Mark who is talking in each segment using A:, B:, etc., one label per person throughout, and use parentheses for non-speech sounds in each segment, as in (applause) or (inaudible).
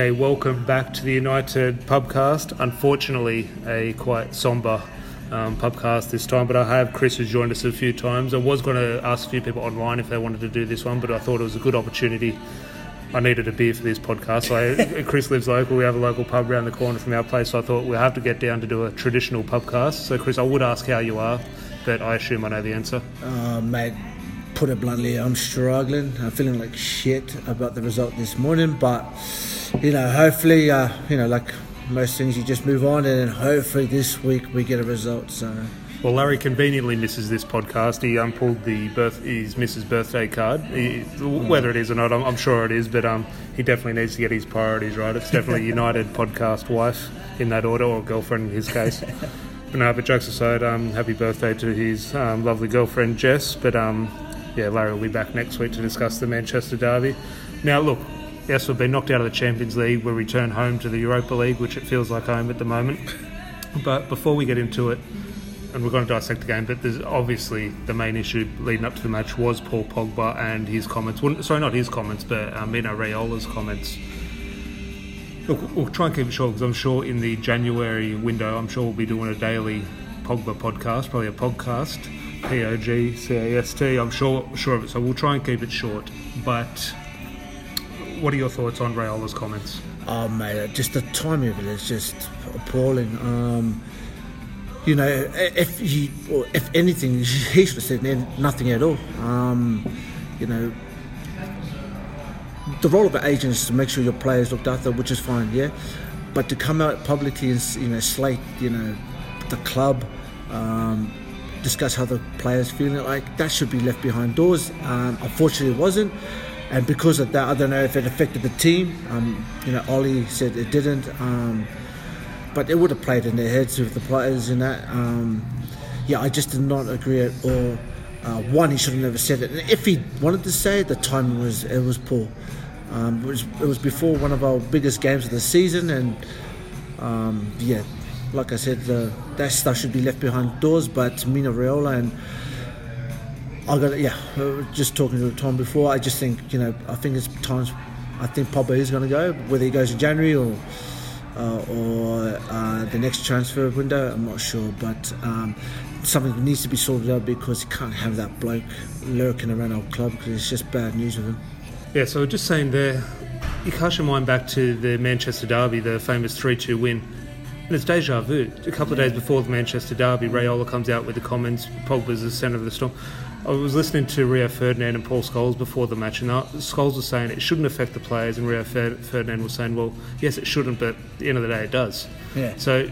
A: Okay, welcome back to the United Pubcast. Unfortunately, a quite somber um, pubcast this time, but I have Chris who's joined us a few times. I was going to ask a few people online if they wanted to do this one, but I thought it was a good opportunity. I needed a beer for this podcast. So (laughs) Chris lives local. We have a local pub around the corner from our place. So I thought we'll have to get down to do a traditional pubcast. So Chris, I would ask how you are, but I assume I know the answer.
B: Uh, mate, put it bluntly, I'm struggling. I'm feeling like shit about the result this morning, but you know, hopefully, uh, you know, like most things, you just move on, and then hopefully this week we get a result. So.
A: Well, Larry conveniently misses this podcast. He um, pulled the birth his Mrs. birthday card. He, whether it is or not, I'm, I'm, sure it is, but um, he definitely needs to get his priorities right. It's definitely (laughs) United podcast wife in that order, or girlfriend in his case. but no, but jokes aside, um, happy birthday to his um, lovely girlfriend Jess. But um, yeah, Larry will be back next week to discuss the Manchester derby. Now, look, yes, we've been knocked out of the Champions League. We return home to the Europa League, which it feels like home at the moment. But before we get into it, and we're going to dissect the game, but there's obviously the main issue leading up to the match was Paul Pogba and his comments. Well, sorry, not his comments, but um, Mino Raiola's comments. Look, we'll try and keep it short because I'm sure in the January window, I'm sure we'll be doing a daily Pogba podcast, probably a podcast, P O G C A S T. I'm sure sure of it. So we'll try and keep it short. But what are your thoughts on Raiola's comments?
B: Oh mate, just the timing of it is just appalling. Um, you know, if he, if anything, he should have said nothing at all. Um, you know, the role of an agent is to make sure your players looked after, which is fine, yeah. But to come out publicly and you know slate, you know, the club, um, discuss how the players feeling, like that should be left behind doors. Um, unfortunately, it wasn't and because of that, I don't know if it affected the team. Um, you know, Ollie said it didn't, um, but it would have played in their heads with the players in that. Um, yeah, I just did not agree at all. Uh, one, he should have never said it. And if he wanted to say it, the timing was it was poor. Um, it, was, it was before one of our biggest games of the season, and um, yeah, like I said, the, that stuff should be left behind doors. But Mino Raiola and I got yeah. Uh, just talking to Tom before, I just think you know I think it's times. I think Pogba is going to go, whether he goes in January or uh, or uh, the next transfer window. I'm not sure, but um, something needs to be sorted out because you can't have that bloke lurking around our club because it's just bad news with him.
A: Yeah, so just saying there, you cast your mind back to the Manchester derby, the famous 3 2 win. And it's deja vu. A couple of days before the Manchester derby, Raiola comes out with the comments Pogba's the centre of the storm. I was listening to Rio Ferdinand and Paul Scholes before the match, and Scholes was saying it shouldn't affect the players, and Rio Ferdinand was saying, well, yes, it shouldn't, but at the end of the day, it does.
B: Yeah.
A: So,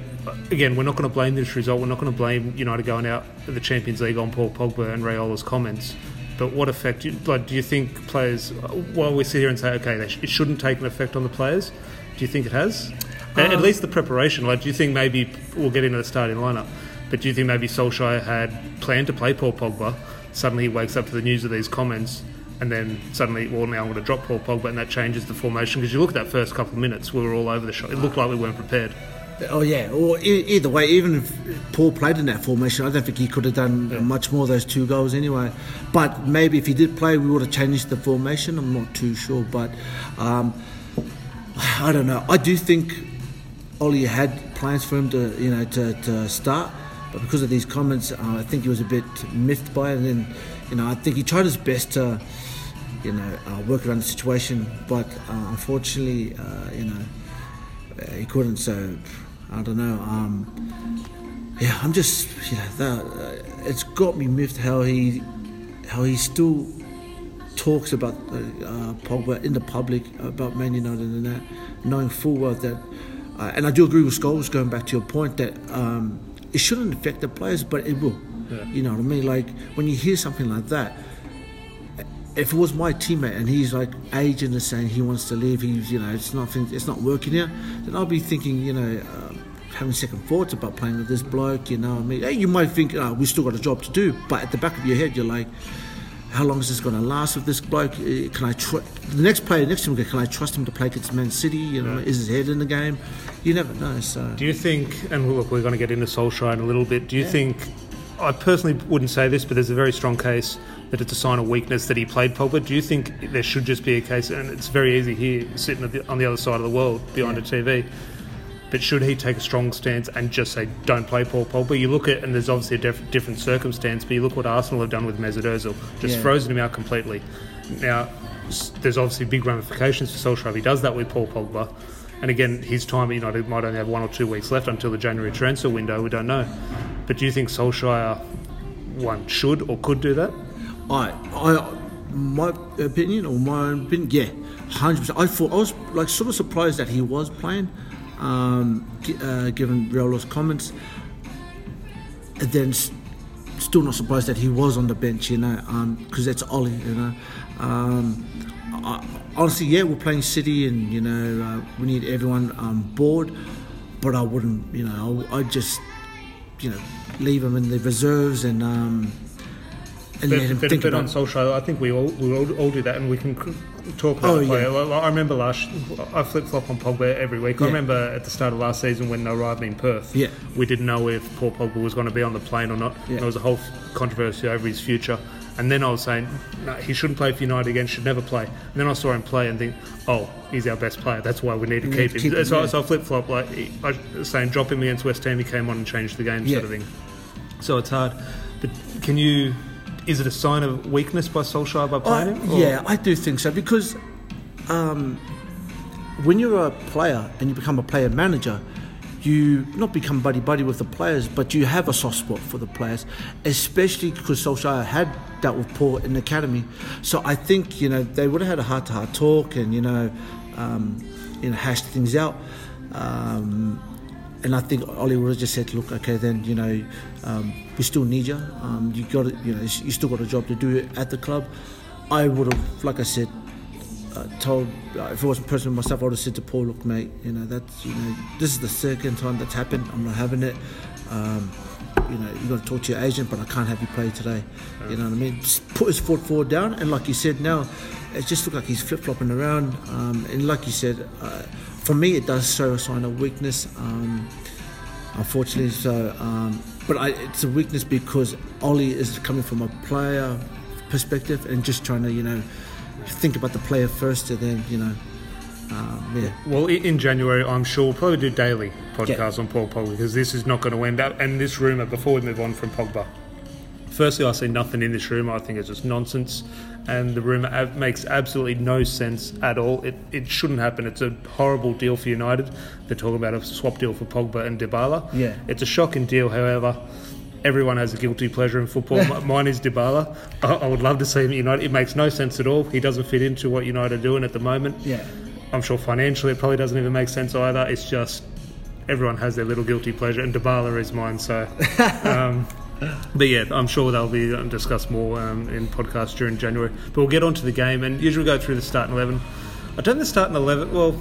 A: again, we're not going to blame this result. We're not going to blame United going out of the Champions League on Paul Pogba and Raiola's comments. But what effect? Do you, like, do you think players? While we sit here and say, okay, it shouldn't take an effect on the players, do you think it has? Um, At least the preparation. Like, do you think maybe we'll get into the starting lineup? But do you think maybe Solskjaer had planned to play Paul Pogba? Suddenly he wakes up to the news of these comments and then suddenly, well, now I'm going to drop Paul Pogba, and that changes the formation. Because you look at that first couple of minutes, we were all over the shot. It looked like we weren't prepared.
B: Oh yeah, or either way, even if Paul played in that formation, I don't think he could have done yeah. much more those two goals anyway. But maybe if he did play, we would have changed the formation. I'm not too sure, but um, I don't know. I do think Ollie had plans for him to, you know, to, to start. But because of these comments, uh, I think he was a bit miffed by it. And then, you know, I think he tried his best to, you know, uh, work around the situation. But uh, unfortunately, uh, you know, uh, he couldn't. So I don't know. Um, yeah, I'm just, you know, that, uh, it's got me miffed how he, how he still talks about uh, Pogba in the public about Man United and that, knowing full well that. and I do agree with Scholes, going back to your point that um, it shouldn't affect the players, but it will. Yeah. You know what I mean? Like when you hear something like that, if it was my teammate and he's like agent is saying he wants to leave, he's you know it's not it's not working here, then I'll be thinking you know. Um, having second thoughts about playing with this bloke, you know. I mean, you might think, oh, we still got a job to do, but at the back of your head, you're like, how long is this going to last with this bloke? Uh, can I tr- the next player next to him? Can I trust him to play against Man City? You know, yeah. is his head in the game? You never know. So,
A: do you think? And look, we're going to get into Solskjaer in a little bit. Do you yeah. think I personally wouldn't say this, but there's a very strong case that it's a sign of weakness that he played Pogba. Do you think there should just be a case, and it's very easy here, sitting the, on the other side of the world behind yeah. a TV, but should he take a strong stance and just say, don't play Paul Pogba? You look at, and there's obviously a diff- different circumstance, but you look what Arsenal have done with Mesut Ozil, just yeah. frozen him out completely. Now, there's obviously big ramifications for Solskjaer if he does that with Paul Pogba. And again, his time at United might only have one or two weeks left until the January transfer window. We don't know. But do you think Solskjaer one should or could do that?
B: I, I, my opinion or my own opinion, yeah, hundred percent. I thought I was like sort of surprised that he was playing, um, uh, given Raiola's comments. Then still not surprised that he was on the bench, you know, because um, that's Ollie, you know. Um, I, honestly, yeah, we're playing City, and you know, uh, we need everyone on board. But I wouldn't, you know, I just, you know, leave him in the reserves and. Um,
A: and but, let him but, think but about on social, I think we all we all, all do that, and we can talk about oh, player. Yeah. I remember last, I flip flop on Pogba every week. Yeah. I remember at the start of last season when they arrived in Perth,
B: yeah.
A: we didn't know if Paul Pogba was going to be on the plane or not. Yeah. There was a whole controversy over his future. And then I was saying, no, he shouldn't play for United again, should never play. And then I saw him play and think, oh, he's our best player. That's why we need to, keep, him. keep him. So, yeah. so I flip flop, like I was saying, drop him against West Ham, he came on and changed the game, sort of thing. So it's hard. But can you, is it a sign of weakness by Solskjaer by playing
B: him? Or? Yeah, I do think so because um, when you're a player and you become a player manager, you not become buddy buddy with the players, but you have a soft spot for the players, especially because Solskjaer had dealt with Paul in the academy. So I think you know they would have had a heart to heart talk and you know, um, you know, hashed things out. Um, and I think Ollie would have just said, "Look, okay, then you know, um, we still need you. Um, you got, you know, you still got a job to do at the club." I would have, like I said, uh, told uh, if it wasn't personal myself, I would have said to Paul, "Look, mate, you know that's you know this is the second time that's happened. I'm not having it. Um, you know, you got to talk to your agent, but I can't have you play today. You know what I mean? Just put his foot forward down, and like you said, now it just looks like he's flip flopping around. Um, and like you said, uh, for me, it does show a sign of weakness. Um, unfortunately, so. Um, but I, it's a weakness because Ollie is coming from a player perspective and just trying to, you know think about the player first, and then you know. Um, yeah.
A: Well, in January, I'm sure we'll probably do daily podcasts yeah. on Paul Pogba because this is not going to end up. And this rumour, before we move on from Pogba, firstly, I see nothing in this rumour. I think it's just nonsense, and the rumour ab- makes absolutely no sense at all. It, it shouldn't happen. It's a horrible deal for United. They're talking about a swap deal for Pogba and Dybala.
B: Yeah,
A: it's a shocking deal. However, everyone has a guilty pleasure in football. (laughs) Mine is Dybala. I, I, would love to see him at United. It makes no sense at all. He doesn't fit into what United are doing at the moment.
B: Yeah.
A: I'm sure financially it probably doesn't even make sense either. It's just everyone has their little guilty pleasure, and Dybala is mine. So, (laughs) um, but yeah, I'm sure they'll be um, discussed more um, in podcasts during January. But we'll get on to the game and usually go through the starting eleven. I don't think the starting eleven. Well,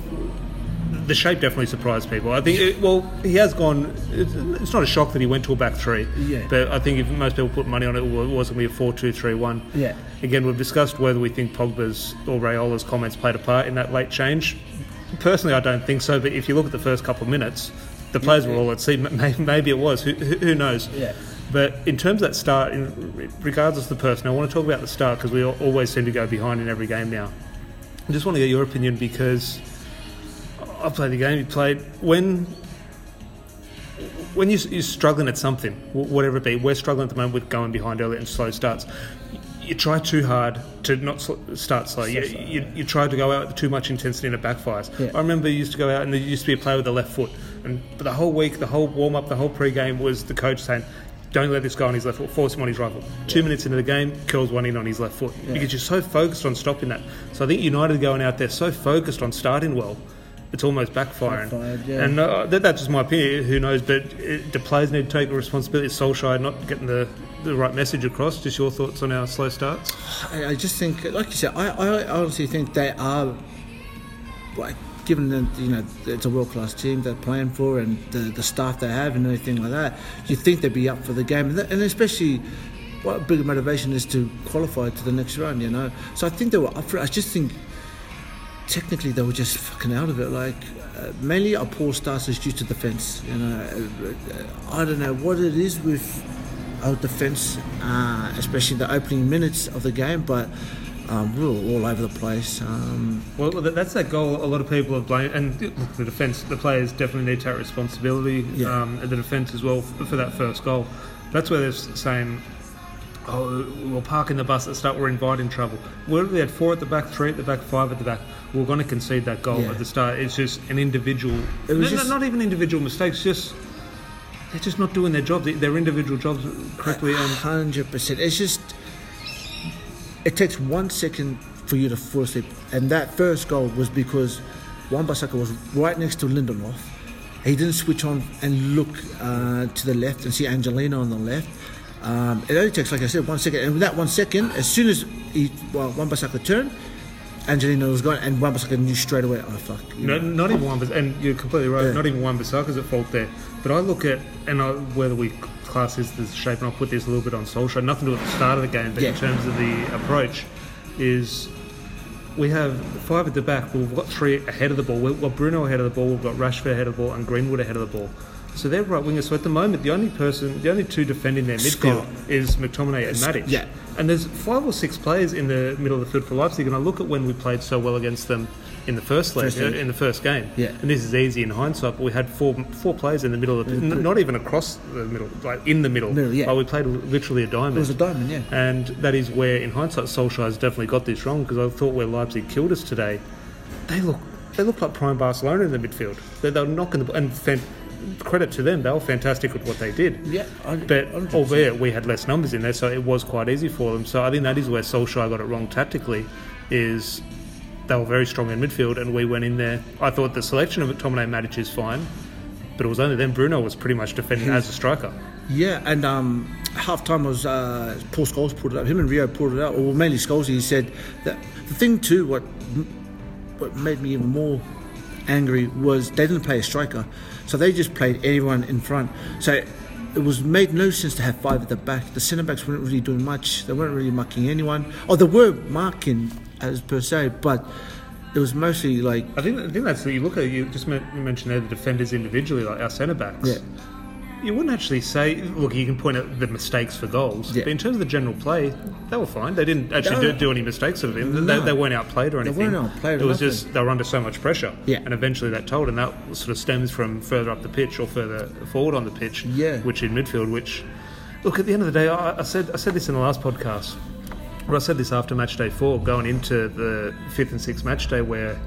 A: the shape definitely surprised people. I think, it, well, he has gone. It's not a shock that he went to a back three.
B: Yeah.
A: But I think if most people put money on it, it was going to be a 4 2 3 1.
B: Yeah.
A: Again, we've discussed whether we think Pogba's or Raiola's comments played a part in that late change. Personally, I don't think so. But if you look at the first couple of minutes, the players yeah, were all at sea. Maybe it was. Who, who knows?
B: Yeah.
A: But in terms of that start, regardless of the person, I want to talk about the start because we always seem to go behind in every game now. I just want to get your opinion because I played the game. You played when when you're, struggling at something, whatever it be. We're struggling at the moment with going behind early and slow starts. You try too hard to not start slow. You, you, you, try to go out with too much intensity and it backfires.
B: Yeah.
A: I remember you used to go out and there used to be a player with the left foot, and the whole week, the whole warm up, the whole pre-game was the coach saying, don't let this go on his left foot, force him on his right foot. Yeah. Two minutes into the game, curls one in on his left foot yeah. because you're so focused on stopping that. So I think United going out there so focused on starting well it's almost backfiring.
B: Backfired, yeah.
A: And uh, that, that's just my opinion. Who knows? But it, the players need to take the responsibility. Solskjaer not getting the, the right message across. Just your thoughts on our slow starts?
B: I, I just think, like you said, I, I honestly think they are like given that you know it's a world class team they're playing for and the, the staff they have and everything like that, you think they'd be up for the game, and, that, and especially what a bigger motivation is to qualify to the next round, you know. So I think they were up for it. I just think technically they were just fucking out of it. Like uh, mainly our poor starts is due to defence. You know, uh, I don't know what it is with our defence, uh, especially the opening minutes of the game, but. Um, we were all over the place. Um,
A: well, that's that goal. A lot of people have blamed, and look, the defence, the players definitely need to take responsibility.
B: Yeah.
A: Um, the defence as well for that first goal. That's where they're saying oh, we're parking the bus at the start, we're inviting trouble. We they had four at the back, three at the back, five at the back. We're going to concede that goal
B: Yeah.
A: at the start. It's just an individual,
B: It was
A: no, no,
B: just-
A: not even individual mistakes, just they're just not doing their job, their individual jobs correctly.
B: Hundred percent. It's just it takes one second for you to fall asleep, and that first goal was because Wan Bissaka was right next to Lindelof. He didn't switch on and look uh, to the left and see Angeliño on the left. Um, it only takes, like I said, one second, and with that one second, as soon as he, well, Wan Bissaka turned, Angeliño was gone, and Wan Bissaka knew straight away. Oh fuck!
A: No, not even one, and you're completely right.
B: Yeah.
A: Not even Wan Bissaka's at fault there. But I look at and I, whether we class this as shape, and I'll put this a little bit on Solskjaer. Nothing to do with the start of the game, but in terms of the approach, is we have five at the back. We've got three ahead of the ball. We've got Bruno ahead of the ball. We've got Rashford ahead of the ball, and Greenwood ahead of the ball. So they're right wingers. So at the moment, the only person, the only two defending their midfield
B: Scott.
A: is McTominay and Matic.
B: yeah.
A: And there's five or six players in the middle of the field for Leipzig, and I look at when we played so well against them in the first leg,
B: First uh,
A: in the first game.
B: Yeah.
A: And this is easy in hindsight, but we had four four players in the middle of the, n- not even across the middle, like in the middle.
B: Middle, yeah.
A: Like we played literally a diamond.
B: It was a diamond, yeah.
A: And that is where, in hindsight, Solskjaer has definitely got this wrong because I thought where Leipzig killed us today, they look they look like prime Barcelona in the midfield. They, they were knocking the and fan, credit to them, they were fantastic at what they did.
B: Yeah, I-
A: but
B: 100%.
A: albeit we had less numbers in there, so it was quite easy for them. So I think that is where Solskjaer got it wrong tactically, is they were very strong in midfield, and we went in there. I thought the selection of McTominay Matic is fine, but it was only then Bruno was pretty much defending as a striker. (laughs)
B: Yeah, and um, half time was uh, Paul Scholes pulled it up. Him and Rio pulled it out, or mainly Scholes. He said that the thing too, what what made me even more angry was they didn't play a striker, so they just played everyone in front. So it was made no sense to have five at the back. The centre backs weren't really doing much. They weren't really marking anyone. Oh, they were marking as per se, but it was mostly like
A: I think I think that's that you look at you just you mentioned there the defenders individually, like our centre backs.
B: Yeah.
A: You wouldn't actually say, look, you can point out the mistakes for goals,
B: Yeah.
A: but in terms of the general play, they were fine. They didn't actually
B: No.
A: do, do any mistakes of it. They,
B: No.
A: they weren't outplayed or anything.
B: They weren't outplayed
A: It was
B: nothing.
A: just they were under so much pressure,
B: Yeah.
A: and eventually that told, and that sort of stems from further up the pitch or further forward on the pitch,
B: Yeah.
A: which in midfield, which look at the end of the day, I, I said I said this in the last podcast. Well, I said this after match day four, going into the fifth and sixth match day, where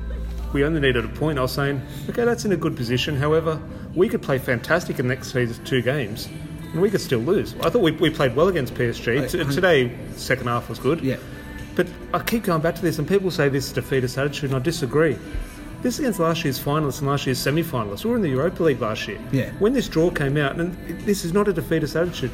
A: we only needed a point. I was saying, okay, that's in a good position. However, we could play fantastic in the next two games, and we could still lose. I thought we, we played well against PSG. T- today, second half was good.
B: Yeah.
A: But I keep going back to this, and people say this is a defeatist attitude, and I disagree. This is against last year's finalists and last year's semi-finalists. We were in the Europa League last year.
B: Yeah.
A: When this draw came out, and this is not a defeatist attitude.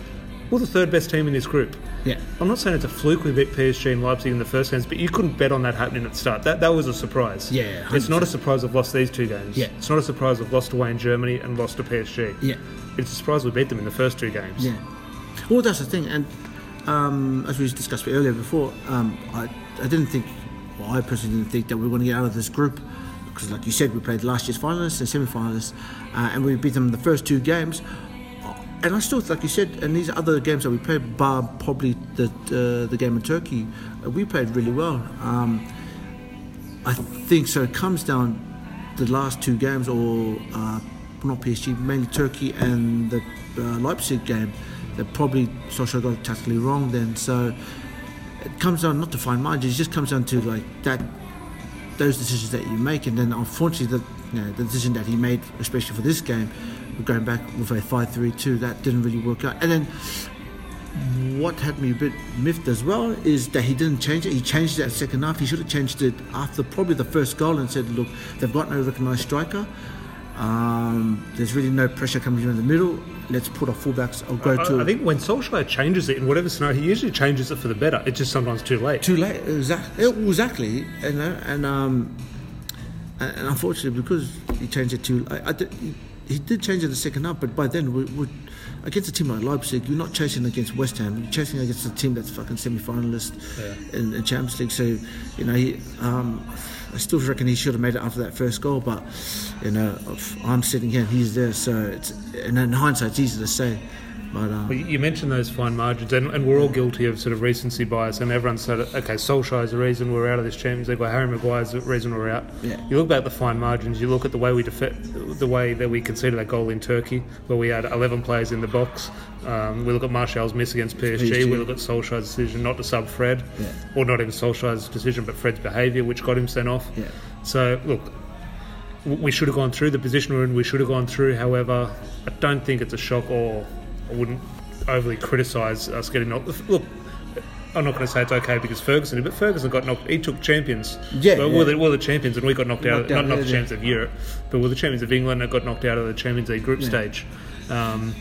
A: We're the third best team in this group.
B: Yeah.
A: I'm not saying it's a fluke we beat PSG and Leipzig in the first games, but you couldn't bet on that happening at the start. That that was a surprise.
B: Yeah,
A: It's not a surprise we've lost these two games.
B: Yeah.
A: It's not a surprise we've lost away in Germany and lost to PSG.
B: Yeah.
A: It's a surprise we beat them in the first two games.
B: Yeah. Well, that's the thing, and um, as we discussed earlier before, um, I, I didn't think, well, I personally didn't think that we were going to get out of this group because, like you said, we played last year's finalists and semi-finalists, uh, and we beat them in the first two games. And I still, like you said, and these other games that we played, bar probably the uh, the game in Turkey, uh, we played really well. Um, I think so. It comes down the last two games, or uh, not PSG, mainly Turkey and the uh, Leipzig game. That probably Solskjaer got tactically wrong. Then, so it comes down not to fine margins. It just comes down to like that, those decisions that you make, and then unfortunately, the you know, the decision that he made, especially for this game, going back with a five-three-two, that didn't really work out. And then what had me a bit miffed as well is that he didn't change it. He changed it at second half. He should have changed it after probably the first goal and said, look, they've got no recognised striker. Um, there's really no pressure coming in the middle. Let's put our fullbacks or go
A: I,
B: to
A: I think when Solskjaer changes it in whatever scenario, he usually changes it for the better. It's just sometimes too late.
B: too late. Exactly. Exactly. You know, and um, and unfortunately, because he changed it too, I, I he, did change in the second half. But by then, we would against a team like Leipzig, you're not chasing against West Ham. You're chasing against a team that's fucking semi-finalist
A: Yeah.
B: in, in Champions League. So, you know, he, um, I still reckon he should have made it after that first goal. But you know, I'm sitting here and he's there. So it's and in hindsight, it's easy to say. But uh,
A: Well, you mentioned those fine margins, and, and we're all guilty of sort of recency bias, and everyone said, okay, Solskjaer's the reason we're out of this Champions League, or Harry Maguire's the reason we're out.
B: Yeah.
A: You look back at the fine margins, you look at the way we defe- the way that we conceded that goal in Turkey, where we had 11 players in the box. Um, we look at Martial's miss against PSG,
B: PSG.
A: we look at Solskjaer's decision not to sub Fred,
B: Yeah.
A: or not even Solskjaer's decision, but Fred's behaviour, which got him sent off.
B: Yeah.
A: So, look, we should have gone through the position we're in. We should have gone through. However, I don't think it's a shock, or I wouldn't overly criticise us getting knocked. Look, I'm not going to say it's okay because Ferguson but Ferguson got knocked. He took champions.
B: Yeah,
A: well,
B: yeah.
A: we're, the, we're the champions, and we got knocked, out.
B: Knocked
A: Not,
B: out,
A: not
B: yeah,
A: the
B: yeah.
A: champions of Europe, but we're the champions of England that got knocked out of the Champions League group stage. Um,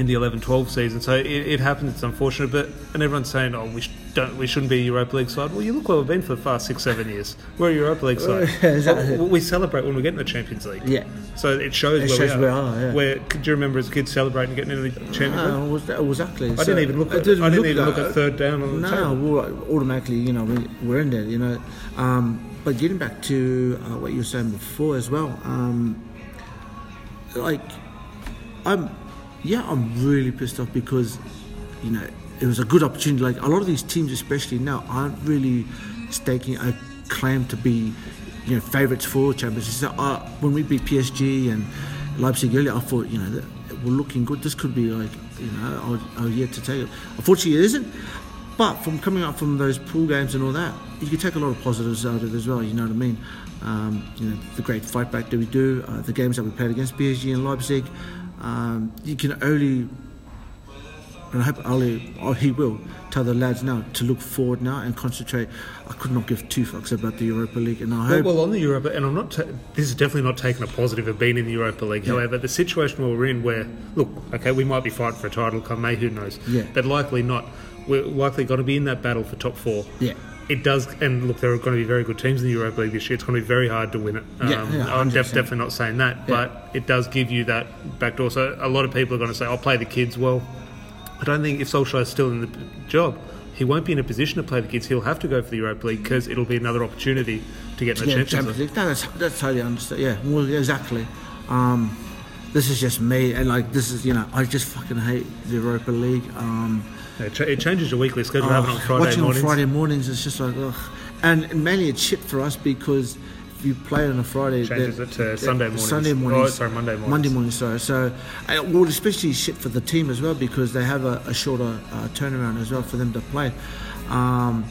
A: in the 11-12 season, so it, it happens. It's unfortunate, but and everyone's saying, "Oh, we sh- don't, we shouldn't be a Europa League side." Well, you look where we've been for the past six, seven years. We're a Europa League side. (laughs) Well, we celebrate when we get in the Champions League.
B: Yeah.
A: So it shows
B: It
A: where
B: shows
A: we are.
B: we are, yeah.
A: Where do you remember as a kid celebrating getting into the Champions
B: no,
A: League?
B: it was, it was exactly.
A: I didn't even look. At, I didn't even look at third down on the
B: No,
A: table.
B: we're automatically, you know, we, we're in there, you know. Um, but getting back to uh, what you were saying before as well, um, like, I'm, yeah, I'm really pissed off because, you know, it was a good opportunity. Like a lot of these teams, especially now, aren't really staking a claim to be, you know, favourites for Champions. So, uh, when we beat PSG and Leipzig earlier, I thought, you know, that we're looking good. This could be like, you know, our, our year to take it. Unfortunately, it isn't. But from coming up from those pool games and all that, you can take a lot of positives out of it as well. You know what I mean? Um, you know the great fight back that we do, uh, the games that we played against PSG and Leipzig. Um, you can only, and I hope Ali, or he will, tell the lads now to look forward now and concentrate. I could not give two fucks about the Europa League, and I hope.
A: well, on the Europa, and I'm not. Ta- this is definitely not taking a positive of being in the Europa League. However, the situation we're in, where look, okay, we might be fighting for a title come May, who knows?
B: Yeah.
A: But likely not. We're likely going to be in that battle for top four.
B: Yeah.
A: It does, and look, there are going to be very good teams in the Europa League this year. It's going to be very hard to win it. Um,
B: Yeah, yeah,
A: I'm def- definitely not saying that, but it does give you that backdoor. So a lot of people are going to say, "I'll play the kids." Well, I don't think if Solskjaer is still in the job, he won't be in a position to play the kids. He'll have to go for the Europa League because it'll be another opportunity to get in the
B: yeah,
A: Champions,
B: Champions
A: League.
B: No, that's that's totally understood. Yeah, well, exactly. Um, this is just me, and like this is you know I just fucking hate the Europa League. Um,
A: Yeah, It, cha- it changes your weekly schedule.
B: Oh,
A: having it on Friday
B: watching
A: mornings.
B: on Friday mornings is just like ugh. And mainly it's shit for us because if you play on a Friday,
A: Changes it to Sunday mornings.
B: Sunday
A: Oh, sorry, Monday mornings.
B: Monday mornings, sorry. So, uh, well, especially shit for the team as well because they have a, a shorter uh, turnaround as well for them to play. Um,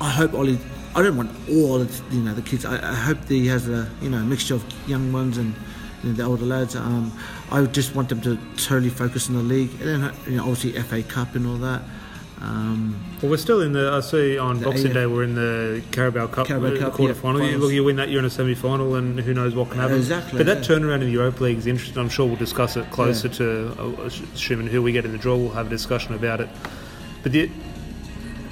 B: I hope Ollie. I don't want all the, you know the kids. I, I hope that he has a you know mixture of young ones and you know, the older lads. Um, I would just want them to totally focus on the league and then you know, obviously FA Cup and all that. Um,
A: Well, we're still in the. I see on Boxing
B: AF
A: Day we're in the Carabao Cup,
B: Carabao Cup,
A: quarter
B: yeah,
A: final. You, look, you win that, you're in a semi final, and who knows what can happen.
B: Exactly,
A: But that
B: yeah.
A: turnaround in the Europa League is interesting. I'm sure we'll discuss it closer to uh, assuming who we get in the draw. We'll have a discussion about it. But the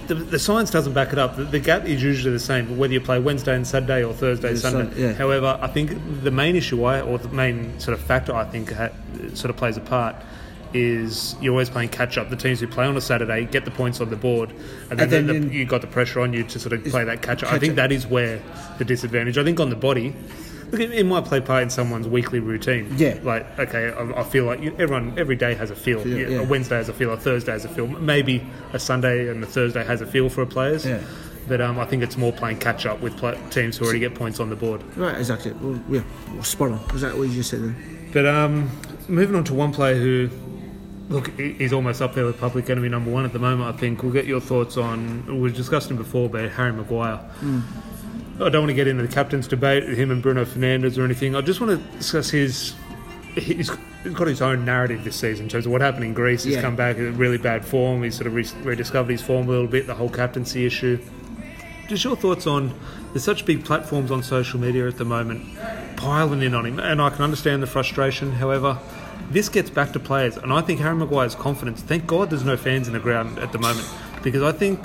A: the, the science doesn't back it up. The, the gap is usually the same, whether you play Wednesday and Saturday or Thursday and
B: Yeah,
A: Sunday.
B: Sun- yeah.
A: However, I think the main issue, I or the main sort of factor I think ha, sort of plays a part is you're always playing catch up. The teams who play on a Saturday get the points on the board, and then,
B: And then
A: the, you got the pressure on you to sort of play that catch up. I think that is where the disadvantage. I think on the body. Look, it might play part in someone's weekly routine.
B: Yeah.
A: Like, okay, I, I feel like everyone every day has a feel.
B: Feel,
A: Yeah,
B: yeah.
A: A Wednesday has a feel. A Thursday has a feel. Maybe a Sunday and a Thursday has a feel for players.
B: Yeah.
A: But um, I think it's more playing catch up with pla teams who already get points on the board.
B: Right, exactly. Well, yeah, well, spot on. Was that what you just said then?
A: But um, moving on to one player who, look, he- he's almost up there with public enemy number one at the moment. I think we'll get your thoughts on. We've discussed him before, but Harry Maguire. I don't want to get into the captain's debate with him and Bruno Fernandes or anything. I just want to discuss his. He's he's got his own narrative this season in terms of what happened in Greece. He's
B: Yeah.
A: come back in really bad form. He's sort of re- rediscovered his form a little bit. The whole captaincy issue. Just your thoughts on there's such big platforms on social media at the moment piling in on him, and I can understand the frustration. However, this gets back to players, and I think Harry Maguire's confidence. Thank God there's no fans in the ground at the moment because I think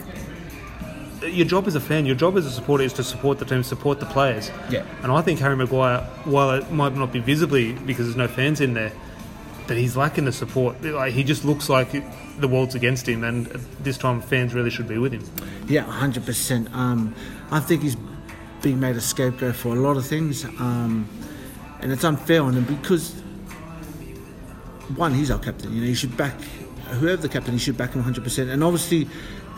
A: your job as a fan, your job as a supporter is to support the team, support the players.
B: Yeah.
A: And I think Harry Maguire, while it might not be visibly because there's no fans in there, but he's lacking the support. Like he just looks like the world's against him, and this time fans really should be with him.
B: Yeah, hundred percent. Um, I think he's being made a scapegoat for a lot of things, um, and it's unfair on him because one, he's our captain. You know, you should back whoever the captain. You should back him 100. percent And obviously,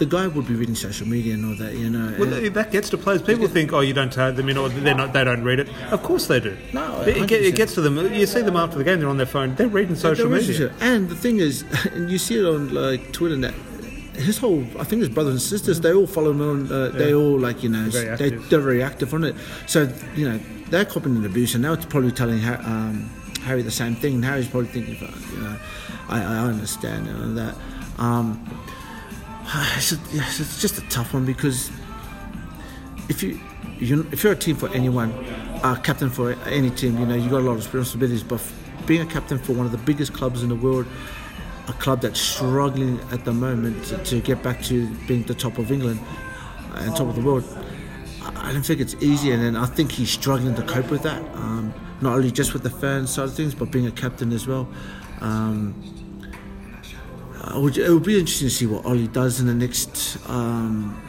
B: the guy would be reading social media and all that. You know,
A: Well, that gets to players. People think, oh, you don't tell them in, or they're not, they don't read it. Of course they do.
B: No,
A: it, get- it gets to them. You see them after the game; they're on their phone. They're reading social
B: There is
A: media.
B: shit. And the thing is, (laughs) and you see it on like Twitter and that. His whole, I think his brothers and sisters, they all follow him on. Uh, They all like you know,
A: They're very
B: they,
A: active.
B: they're very active on it. So you know, they're copying the abuse, and now it's probably telling um, Harry the same thing. And Harry's probably thinking, "Fuck, you know, I, I understand and all that. Um, (sighs) it's, a, it's just a tough one because if you, you if you're a team for anyone, a captain for any team, you know you got a lot of responsibilities. But being a captain for one of the biggest clubs in the world, a club that's struggling at the moment to, to get back to being the top of England and top of the world, I don't think it's easy. And I think he's struggling to cope with that. Um, not only just with the fan side of things, but being a captain as well. Um, I would, it would be interesting to see what Ollie does in the next, um,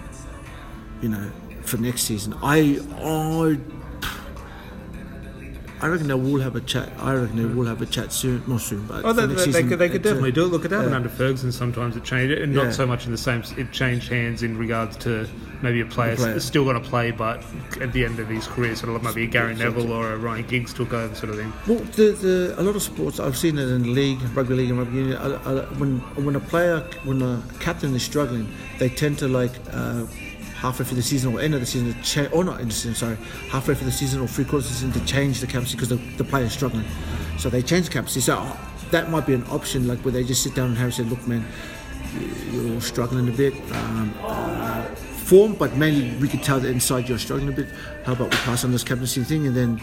B: you know, for next season. I, I, I reckon they will have a chat. I reckon they will have a chat soon, not soon, but
A: Oh, they, they, they
B: season,
A: could, they could definitely do it. Look, it happened
B: yeah.
A: under Ferguson. Sometimes it changed, and
B: Yeah.
A: not so much in the same. It changed hands in regards to maybe a player,
B: player.
A: still going to play, but at the end of his career, sort of like maybe a Gary Neville or a Ryan Giggs took over, sort of thing.
B: Well, the, the, a lot of sports I've seen it in the league, rugby league and rugby union. Uh, uh, when when a player, when a captain is struggling, they tend to like uh, halfway through the season or end of the season, to cha- or not of the season, sorry, halfway through the season or three quarters of the season to change the captaincy because the, the player is struggling. So they change the captaincy. So that might be an option, like where they just sit down and have say, look, man, you- you're struggling a bit. Um, uh, form, but mainly we could tell that inside you're struggling a bit. How about we pass on this captaincy thing and then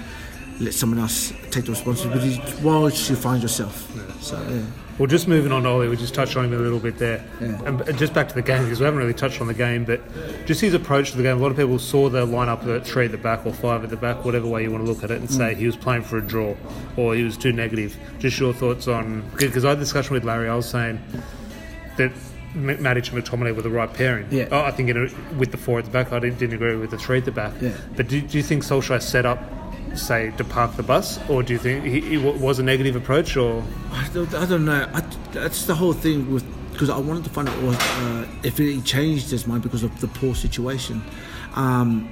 B: let someone else take the responsibility whilst you find yourself. So yeah.
A: Well, just moving on to Ollie, we just touched on him a little bit there.
B: Yeah.
A: And and just back to the game, because we haven't really touched on the game, but just his approach to the game. A lot of people saw the lineup at three at the back or five at the back, whatever way you want to look at it, and say mm. he was playing for a draw or he was too negative. Just your thoughts on. Because I had a discussion with Larry, I was saying that M- Matic and McTominay were the right pairing.
B: Yeah.
A: Oh, I think in a, with the four at the back, I didn't, didn't agree with the three at the back.
B: Yeah.
A: But do, do you think Solskjaer set up, say, to park the bus, or do you think he, it was a negative approach, or
B: I don't, I don't know. I, that's the whole thing with because I wanted to find out what, uh, if he changed his mind because of the poor situation. Um,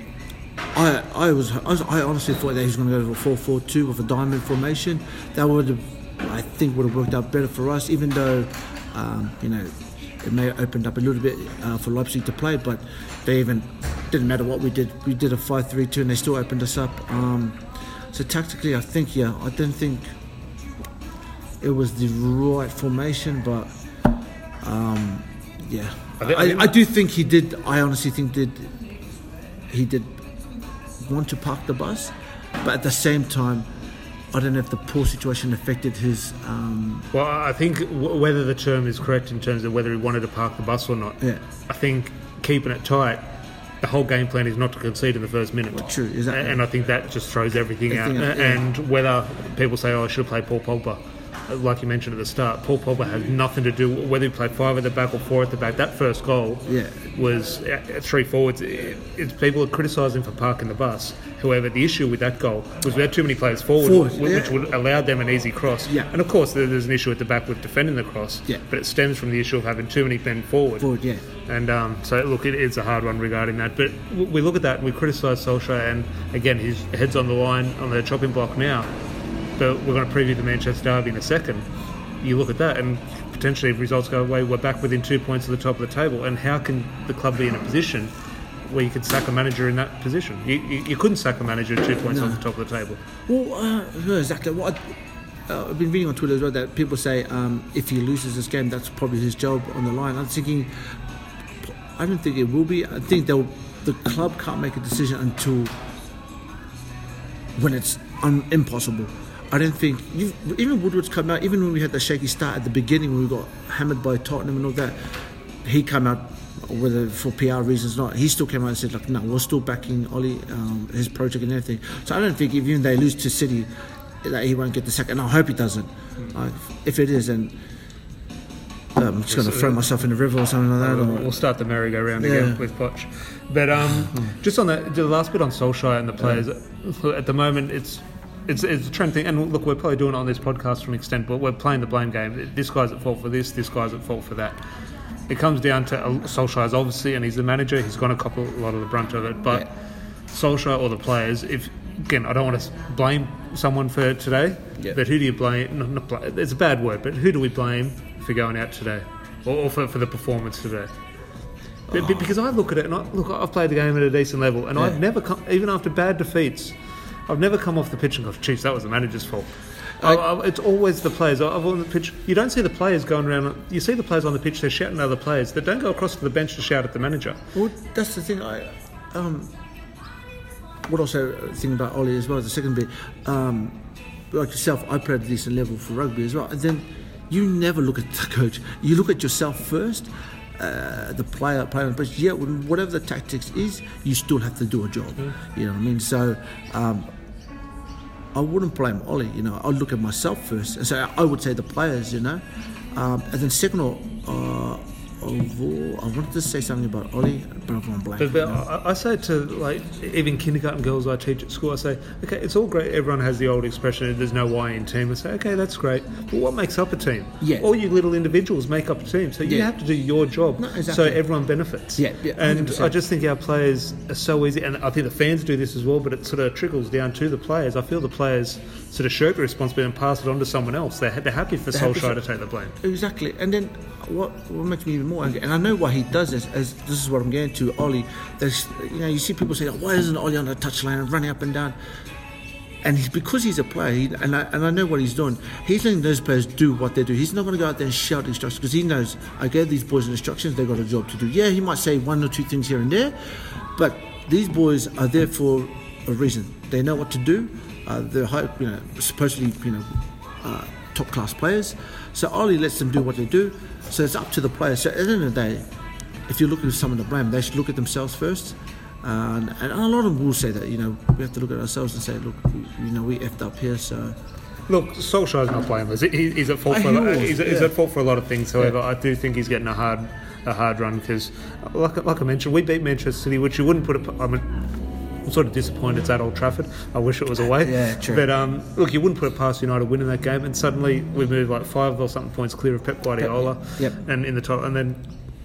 B: I, I was, I was I honestly thought that he was going to go to a 4 4 2 with a diamond formation. That would have, I think, would have worked out better for us, even though, um, you know, it may have opened up a little bit uh, for Leipzig to play, but they even didn't matter what we did. We did a 5 3 2 and they still opened us up. Um, so tactically, I think, yeah, I didn't think it was the right formation, but um, yeah,
A: I I,
B: I do think he did. I honestly think did he did want to park the bus, but at the same time, I don't know if the poor situation affected his. Um,
A: Well, I think w- whether the term is correct in terms of whether he wanted to park the bus or not.
B: Yeah.
A: I think keeping it tight, the whole game plan is not to concede in the first minute.
B: True, exactly.
A: And I think that just throws everything,
B: Everything
A: out.
B: out, yeah.
A: And whether people say, "Oh, I should have played Paul Pogba," like you mentioned at the start, Paul Pogba has nothing to do whether he played five at the back or four at the back. That first goal
B: Yeah.
A: was uh, three forwards. It, it's people are criticising for parking the bus. However, the issue with that goal was we had too many players forward,
B: Forward,
A: which
B: yeah.
A: would allow them an easy cross.
B: Yeah.
A: And of course, there's an issue at the back with defending the cross.
B: Yeah.
A: But it stems from the issue of having too many men forward.
B: forward, yeah.
A: And um, so, look, it, it's a hard one regarding that. But we look at that and we criticise Solskjaer, and again, his head's on the line on the chopping block now. But we're going to preview the Manchester Derby in a second. You look at that, and potentially, if results go away, we're back within two points of the top of the table. And how can the club be in a position where you could sack a manager in that position? You, you, you couldn't sack a manager two points off the top of the table.
B: Well, uh, exactly. What I, uh, I've been reading on Twitter as well that people say um, if he loses this game, that's probably his job on the line. I'm thinking, I don't think it will be. I think they'll, the club can't make a decision until when it's un- impossible. I don't think even Woodward's come out. Even when we had the shaky start at the beginning, when we got hammered by Tottenham and all that, he came out whether for PR reasons or not. He still came out and said like, no, we're still backing Ollie, um, his project and everything. So I don't think if even they lose to City, that he won't get the second. And I hope he doesn't. Uh, if it is, then um, I'm just going to throw myself in the river or something like that.
A: We'll,
B: Or,
A: we'll start the merry-go-round
B: Yeah.
A: again with Poch. But um, just on that, the last bit on Solskjaer and the players. At the moment, it's It's, it's a trend thing, and look, we're probably doing it on this podcast to an extent, but we're playing the blame game. This guy's at fault for this, this guy's at fault for that. It comes down to uh, Solskjaer's obviously, and he's the manager. He's going to cop a lot of the brunt of it. But
B: Yeah.
A: Solskjaer or the players, if again, I don't want to blame someone for today,
B: Yeah.
A: but who do you blame? Not, not blame, it's a bad word, but who do we blame for going out today, or, or for, for the performance today? Be- Because I look at it and I, look, I've played the game at a decent level, and I've never come, even after bad defeats, I've never come off the pitch and gone, "Chiefs, that was the manager's fault."
B: I-
A: I, it's always the players. I've on the pitch. You don't see the players going around. You see the players on the pitch. They're shouting at other players. They don't go across to the bench to shout at the manager.
B: Well, that's the thing. I um, what also think about Ollie as well. The second bit, um, like yourself, I played at a decent level for rugby as well. And then you never look at the (laughs) coach. You look at yourself first. Uh, the player, player, but yeah, whatever the tactics is, you still have to do a job. You know what I mean? So. Um, I wouldn't blame Ollie, you know. I'd look at myself first. And so I would say the players, you know. Um, and then second of uh, I wanted to say something about Ollie, but going to blame
A: But, but. I, I say to like even kindergarten girls I teach at school, I say, okay, it's all great. Everyone has the old expression, "There's no Y in team." I say, okay, that's great. But what makes up a team?
B: Yeah.
A: All you little individuals make up a team. So you
B: Yeah.
A: have to do your job,
B: No,
A: so everyone benefits.
B: Yeah, yeah,
A: And
B: 100%.
A: I just think our players are so easy, and I think the fans do this as well. But it sort of trickles down to the players. I feel the players sort of shirk the responsibility and pass it on to someone else. They're, they're happy for
B: They're happy
A: Solskjaer
B: for-
A: to take the blame.
B: Exactly. And then what, what makes me even more and I know why he does this, as this is what I'm getting to, Ollie. There's, you know, you see people say, why isn't Ollie on the touchline running up and down? And he's, because he's a player, he, and, I, and I know what he's doing, he's letting those players do what they do. He's not going to go out there and shout instructions because he knows, I gave these boys instructions, they've got a job to do. Yeah, he might say one or two things here and there, but these boys are there for a reason. They know what to do. Uh, they're high, you know, supposedly, you know, uh, top class players. So Ollie lets them do what they do. So it's up to the players. So at the end of the day, if you're looking for someone to blame, they should look at themselves first. And, and a lot of them will say that, you know, we have to look at ourselves and say, look, you know, we effed up here. So
A: Look, Solskjaer's not blameless. He, he's at fault for a lot, he's, he's at fault for a lot of things. However, I do think he's getting a hard a hard run because, like, like I mentioned, we beat Manchester City, which you wouldn't put it. I mean, I'm sort of disappointed it's at Old Trafford. I wish it was away. (laughs)
B: Yeah, true.
A: But um, look, you wouldn't put it past United winning that game, and suddenly we move like five or something points clear of Pep Guardiola,
B: Yep.
A: and in the top, and then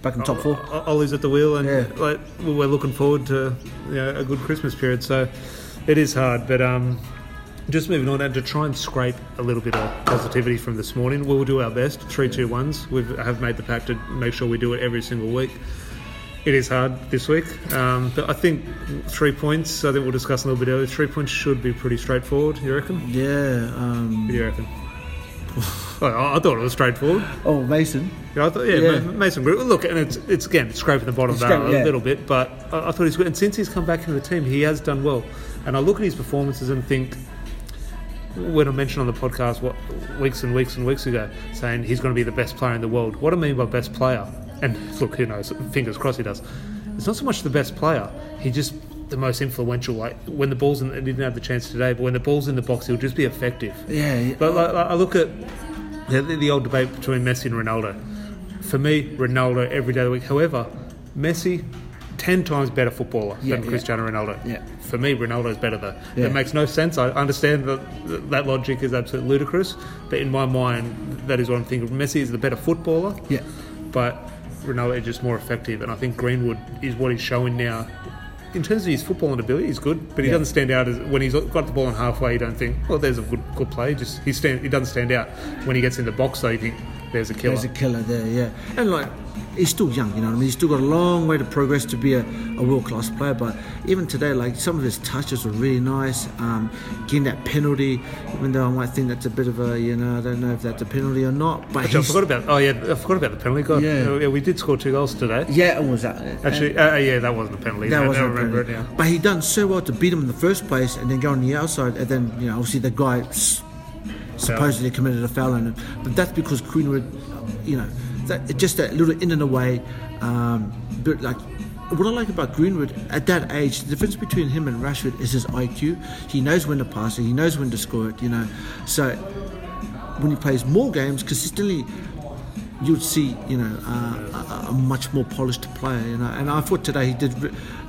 B: back in top four.
A: Ollie's at the wheel, and
B: Yeah.
A: like we're looking forward to you know, a good Christmas period. So it is hard, but um, just moving on and to try and scrape a little bit of positivity from this morning, we'll do our best. Three, two, ones. We have made the pact to make sure we do it every single week. It is hard this week, um, but I think three points. I think we'll discuss a little bit earlier. Three points should be pretty straightforward. You reckon?
B: Yeah. Um,
A: What do you reckon? (laughs) I I thought it was straightforward.
B: oh, Mason.
A: Yeah, I thought, yeah,
B: Yeah.
A: Mason Green. Look, and it's it's again scraping the bottom barrel a
B: yeah.
A: little bit, but I, I thought he's good. And since he's come back into the team, he has done well. And I look at his performances and think, when I mentioned on the podcast what weeks and weeks and weeks ago, saying he's going to be the best player in the world. What do I mean by best player, and look, who knows? Fingers crossed he does. It's not so much the best player. He just the most influential. Like when the ball's in, he didn't have the chance today, but when the ball's in the box, he'll just be effective.
B: Yeah. yeah.
A: But like, like, I look at the, the old debate between Messi and Ronaldo. For me, Ronaldo every day of the week. However, Messi, ten times better footballer
B: Yeah,
A: than. Cristiano Ronaldo.
B: Yeah.
A: For me, Ronaldo's better though. It makes no sense. I understand that that logic is absolutely ludicrous, but in my mind, that is what I'm thinking. Messi is the better footballer,
B: Yeah.
A: but Ronaldo is just more effective. And I think Greenwood is what he's showing now. In terms of his footballing ability, he's good, but he
B: Yeah.
A: doesn't stand out as when he's got the ball in halfway. You don't think, well, there's a good good play. Just he stand, he doesn't stand out. When he gets in the box, though, you think there's a killer.
B: There's a killer there, yeah. And like, he's still young, you know what I mean? He's still got a long way to progress to be a, a world class player. But even today, like, some of his touches were really nice. Um, getting that penalty, even though I might think that's a bit of a, you know, I don't know if that's a penalty or not. But
A: Actually, I forgot about. Oh yeah, I forgot about the penalty. God,
B: Yeah.
A: yeah, we did score two goals today.
B: yeah, it was that.
A: Actually, uh, yeah, that wasn't a penalty.
B: That
A: No,
B: wasn't
A: remember
B: penalty.
A: it now.
B: But he done so well to beat him in the first place and then go on the outside and then, you know, obviously the guy supposedly committed a foul on him. But that's because Greenwood, you know, that, just that little in and away. Um, but like, what I like about Greenwood at that age, the difference between him and Rashford is his IQ. He knows when to pass it, he knows when to score it, you know. So when he plays more games consistently, you'd see, you know, uh, a, a, much more polished player. You know, and I thought today he did,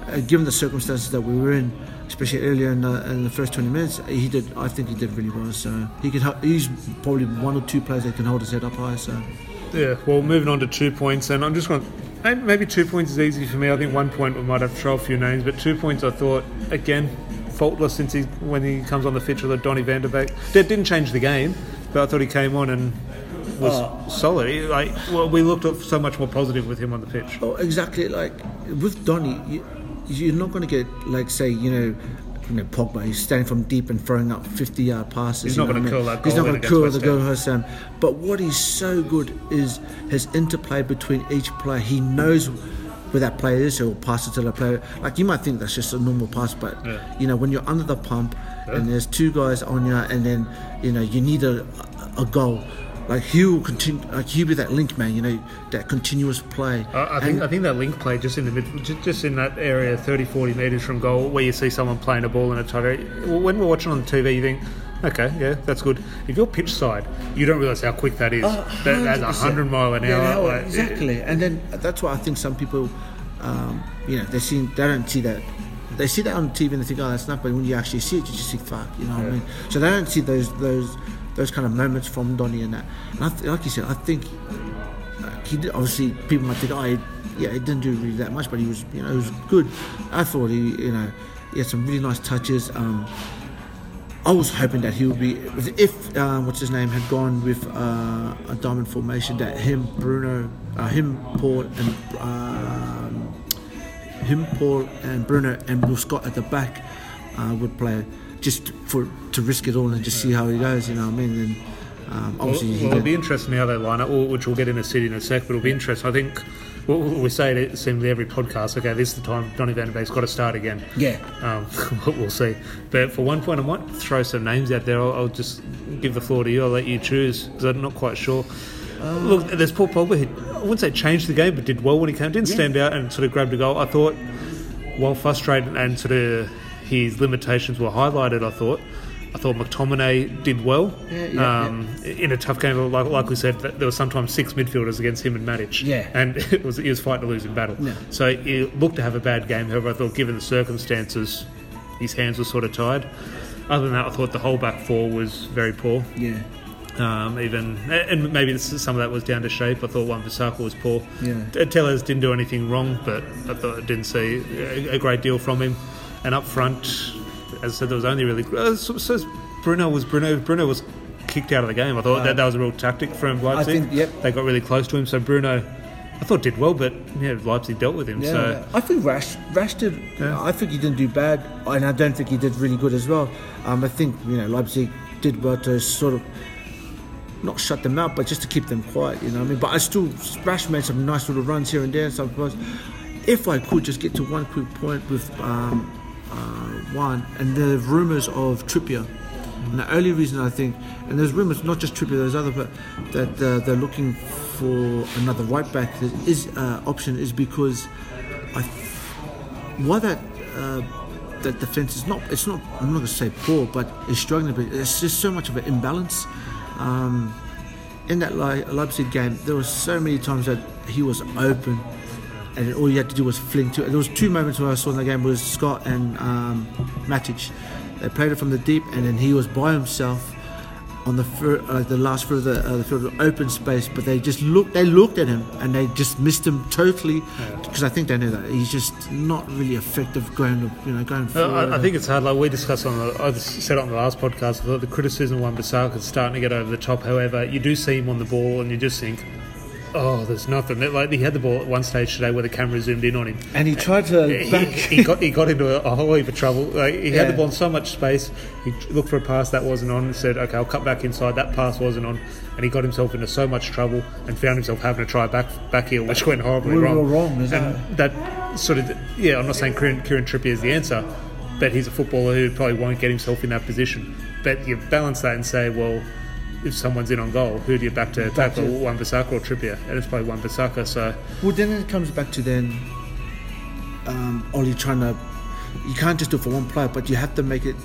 B: uh, given the circumstances that we were in, especially earlier in the, in the, first 20 minutes, he did. I think he did really well. So he could. He's probably one or two players that can hold his head up high. So.
A: Yeah. Well, moving on to two points, and I'm just going. to... Maybe two points is easy for me. I think one point we might have to throw a few names, but two points I thought again faultless since he when he comes on the pitch with Donny van der Beek. That didn't change the game, but I thought he came on and was oh. solid. He, like well, we looked so much more positive with him on the pitch.
B: Oh, exactly. Like with Donny, you, are not going to get like say you know. You know, Pogba, he's standing from deep and throwing up 50 yard passes.
A: He's not going to kill that
B: He's not going to kill the goal, Hassan. But what he's so good is his interplay between each player. He knows where that player is, he'll pass it to the player. Like you might think that's just a normal pass, but yeah. you know when you're under the pump yeah. and there's two guys on you, and then you know you need a a goal like he'll continue, like he'll be that link man, you know, that continuous play.
A: Uh, I think I think that link play just in the mid, just, just, in that area, 30, 40 meters from goal, where you see someone playing a ball in a tight area. When we're watching on the TV, you think, okay, yeah, that's good. If you're pitch side, you don't realise how quick that is. Uh, that, that's a hundred mile an hour. Yeah,
B: like, exactly, and then that's why I think some people, um, you know, they see they don't see that they see that on TV and they think, oh, that's not. But when you actually see it, you just think, fuck, you know yeah. what I mean? So they don't see those those those kind of moments from Donny and that. And th- like you said, I think he did. Obviously, people might think, oh, he, yeah, he didn't do really that much, but he was, you know, he was good. I thought he, you know, he had some really nice touches. Um, I was hoping that he would be, if uh, what's his name had gone with uh, a diamond formation, that him, Bruno, uh, him, Paul, and um, him, Paul, and Bruno, and Will Scott at the back uh, would play just for to risk it all and just see how he goes. You know what I mean? And um, obviously,
A: well, well it'll be interesting how they line up, which we'll get in a city in a sec. But it'll be interesting. I think we say it seemingly every podcast. Okay, this is the time Donny Van der Beek's got to start again.
B: Yeah,
A: um, (laughs) we'll see. But for one point, I might throw some names out there. I'll, I'll just give the floor to you. I'll let you choose because I'm not quite sure. Uh, Look, there's Paul Pogba. He, I wouldn't say changed the game, but did well when he came. Didn't yeah. stand out and sort of grabbed a goal. I thought, while frustrated and sort of his limitations were highlighted, I thought. I thought McTominay did well
B: yeah, yeah, um,
A: yeah. in a tough game. Like, like we said, there were sometimes six midfielders against him and Matic.
B: Yeah.
A: And (laughs) it was, he was fighting to lose in battle. So he looked to have a bad game. However, I thought given the circumstances, his hands were sort of tied. Other than that, I thought the whole back four was very poor.
B: Yeah.
A: Um, even and maybe some of that was down to shape. I thought Wan-Bissaka was poor.
B: Yeah.
A: Telles didn't do anything wrong, but I thought I didn't see a, a great deal from him. And up front, as I said, there was only really. Uh, so, so, Bruno was Bruno. Bruno was kicked out of the game. I thought uh, that, that was a real tactic from Leipzig.
B: I think, yep.
A: They got really close to him, so Bruno. I thought did well, but yeah, Leipzig dealt with him.
B: Yeah,
A: so
B: I think Rash, Rash did. Yeah. I think he didn't do bad, and I don't think he did really good as well. Um, I think you know Leipzig did well to sort of not shut them out, but just to keep them quiet. You know what I mean? But I still Rash made some nice little runs here and there. So if I could just get to one quick point with um, uh, one, and the rumours of Trippier. And the only reason I think, and there's rumours not just Trippier, there's other, but that uh, they're looking for another right back is uh, option is because I, why that uh, that defense is not, it's not, I'm not going to say poor, but it's struggling. But it's just so much of an imbalance. Um, in that Leipzig game, there were so many times that he was open and all you had to do was fling to it. There was two moments where I saw in the game was Scott and um, Matic. They played it from the deep, and then he was by himself on the fir- uh, the last of the, uh, the field of open space. But they just looked. They looked at him and they just missed him totally because. I think they know that he's just not really effective going. You know, going.
A: Forward. I, I think it's hard. Like we discussed on the, I said on the last podcast. The criticism of Wan-Bissaka is starting to get over the top. However, you do see him on the ball, and you just think Oh, there's nothing. Like he had the ball at one stage today where the camera zoomed in on him,
B: and he tried to.
A: He, he got he got into a, a whole heap of trouble. Like, he yeah. had the ball in so much space. He looked for a pass that wasn't on, and said, "Okay, I'll cut back inside." That pass wasn't on, and he got himself into so much trouble and found himself having to try back back heel, which went horribly
B: we
A: wrong.
B: wrong,
A: and
B: it?
A: that sort of yeah. I'm not saying Kieran, Kieran Trippier is the answer, but he's a footballer who probably won't get himself in that position. But you balance that and say, well if someone's in on goal, who do you back to back tackle, Wan-Bissaka or Trippier? And it's probably Wan-Bissaka. So
B: well, then it comes back to then um, only trying to. You can't just do it for one player, but you have to make it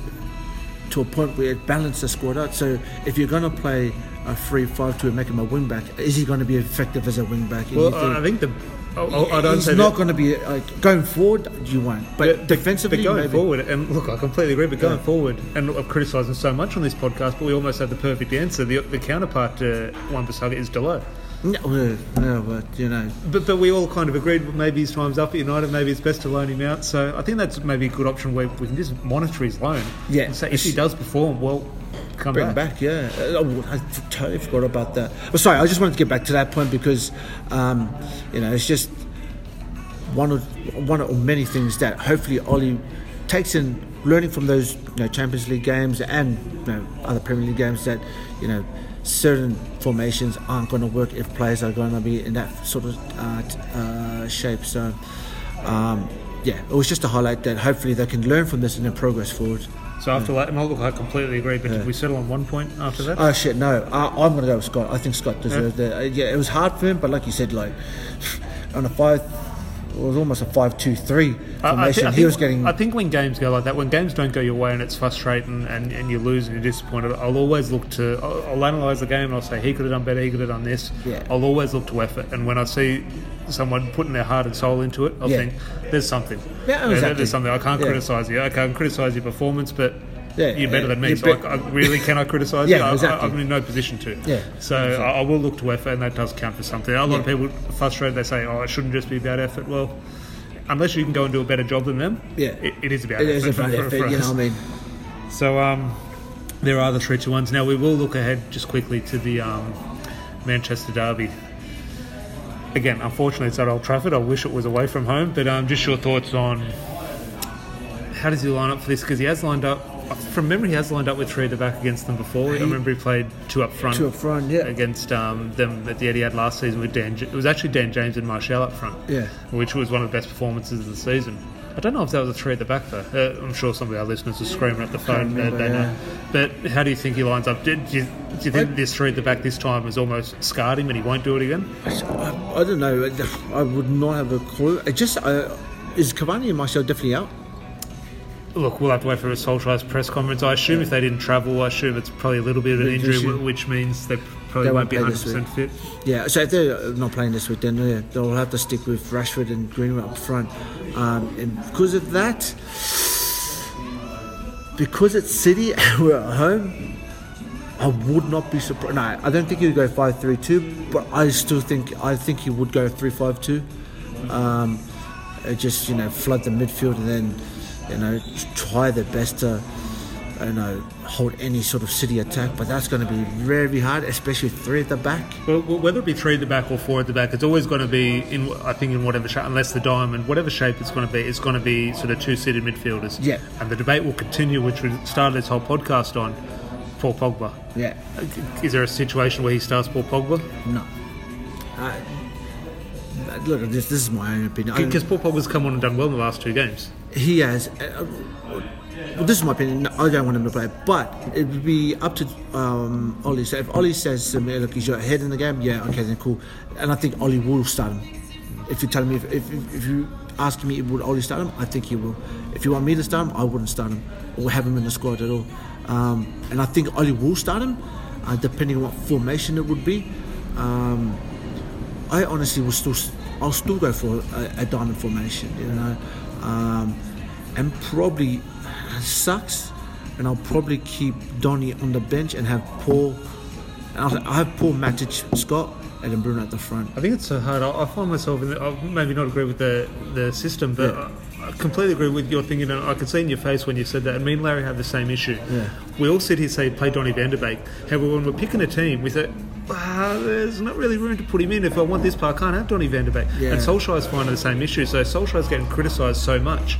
B: to a point where it balanced the squad out. So if you're going to play a three-five-two and make him a wing back, is he going to be effective as a wing back?
A: Well,
B: you think-
A: I think the. Oh, I, oh, I don't
B: He's not going to be like, going forward. You won't, but
A: Yeah,
B: defensively,
A: but going
B: maybe.
A: forward, and look, I completely agree. But going
B: Yeah.
A: forward, and I've criticised him so much on this podcast, but we almost have the perfect answer. The, the counterpart to Wan Bissaka is
B: Dalot. Well, yeah, but you know,
A: But but we all kind of agreed maybe his time's up at United. Maybe it's best to loan him out. So I think that's maybe a good option where we can just monitor his loan.
B: Yeah.
A: And say if he does perform, well, come
B: bring
A: back.
B: back. Yeah, oh, I totally forgot about that. But sorry, I just wanted to get back to that point because, um, you know, it's just one of one of many things that hopefully Ollie takes in, learning from those you know Champions League games and you know, other Premier League games that you know certain formations aren't going to work if players are going to be in that sort of uh, uh, shape. So. Um, yeah, it was just to highlight that hopefully they can learn from this and then progress forward.
A: So after that, and I look, I completely agree. But did we settle on one point after that?
B: Oh shit, no. I, I'm going to go with Scott. I think Scott deserved it. Uh, Yeah, it was hard for him, but like you said, like on a five, it was almost a five-two-three
A: I- I
B: formation.
A: I
B: he
A: think-
B: was getting.
A: I think when games go like that, when games don't go your way and it's frustrating and, and you lose and you're disappointed, I'll always look to. I'll, I'll analyse the game and I'll say he could have done better. He could have done this.
B: Yeah.
A: I'll always look to effort. And when I see someone putting their heart and soul into it, I'll
B: Yeah.
A: think there's something.
B: Yeah, exactly.
A: There's something. I can't
B: Yeah.
A: criticise you. I can't criticise your performance, but.
B: Yeah,
A: you're better
B: yeah,
A: than me, so
B: be-
A: I, I really can I criticise
B: Yeah,
A: you? I,
B: exactly.
A: I, I'm in no position to.
B: Yeah,
A: So I, I will look to effort, and that does count for something. A lot of people are frustrated. They say, "Oh, it shouldn't just be about effort." Well, unless you can go and do a better job than them,
B: Yeah.
A: it, it is about
B: it
A: effort.
B: is a
A: for-
B: bad
A: for-
B: effort,
A: for
B: you
A: us.
B: know what I mean?
A: So um, there are the three to ones. Now we will look ahead just quickly to the um, Manchester derby. Again, unfortunately, it's at Old Trafford. I wish it was away from home, but um, just your thoughts on how does he line up for this? Because he has lined up, from memory, he has lined up with three at the back against them before. I remember he played two up front.
B: Two up front, yeah.
A: Against um, them at the Etihad last season with Dan. It was actually Dan James and Martial up front.
B: Yeah.
A: Which was one of the best performances of the season. I don't know if that was a three at the back though. Uh, I'm sure some of our listeners are screaming at the phone. They,
B: remember,
A: they know.
B: yeah.
A: But how do you think he lines up? Do, do, you, do you think this three at the back this time has almost scarred him and he won't do it again?
B: I, I don't know. I would not have a clue. It just uh, is Cavani and Martial definitely out.
A: Look, we'll have to wait for a Solskjaer's press conference. I assume if they didn't travel, I assume it's probably a little bit of an injury, which means they probably
B: They
A: won't
B: won't
A: be
B: play
A: 100% fit.
B: Yeah, so if they're not playing this week, then yeah, they'll have to stick with Rashford and Greenwood up front. Um, and because of that, because it's City (laughs) and we're at home, I would not be surprised. No, I don't think he would go five-three-two, but I still think I think he would go three-five-two. Um, uh, just you know, flood the midfield and then you know try their best to you know hold any sort of City attack. But that's going to be very hard, especially three at the back.
A: Well, well, whether it be three at the back or four at the back, it's always going to be in. I think in whatever shape, unless the diamond, whatever shape it's going to be, it's going to be sort of two-seated midfielders.
B: Yeah.
A: And the debate will continue, which we started this whole podcast on. Paul Pogba.
B: Yeah.
A: Is there a situation where he starts Paul Pogba?
B: No. Uh, look, this, this is my own opinion.
A: Because Paul Pogba's come on and done well in the last two games.
B: he has. Uh, well, this is my opinion. I don't want him to play, but it would be up to um, Ollie. So if Ollie says to me, "Look, he's your head in the game," yeah, okay, then cool. And I think Ollie will start him. If you tell me, if, if, if you ask me, it would Ollie start him? I think he will. If you want me to start him, I wouldn't start him or have him in the squad at all. Um, and I think Ollie will start him, uh, depending on what formation it would be. Um, I honestly will still, I'll still go for a, a diamond formation, you know, um, and probably sucks, and I'll probably keep Donny on the bench and have Paul. I'll, I'll have Paul Matic, Scott, and then Bruno at the front.
A: I think it's so hard. I, I find myself in. The, I maybe not agree with the the system, but
B: Yeah.
A: I, I completely agree with your thinking. And I could see in your face when you said that. And me and Larry have the same issue.
B: Yeah.
A: We all sit here say play Donny Van der Beek. der However, when we're picking a team, we say. Ah, there's not really room to put him in. If I want this part, I can't have Donny Van der Beek. der Beek.
B: Yeah.
A: And Solskjaer's finding the same issue. So Solskjaer's getting criticised so much.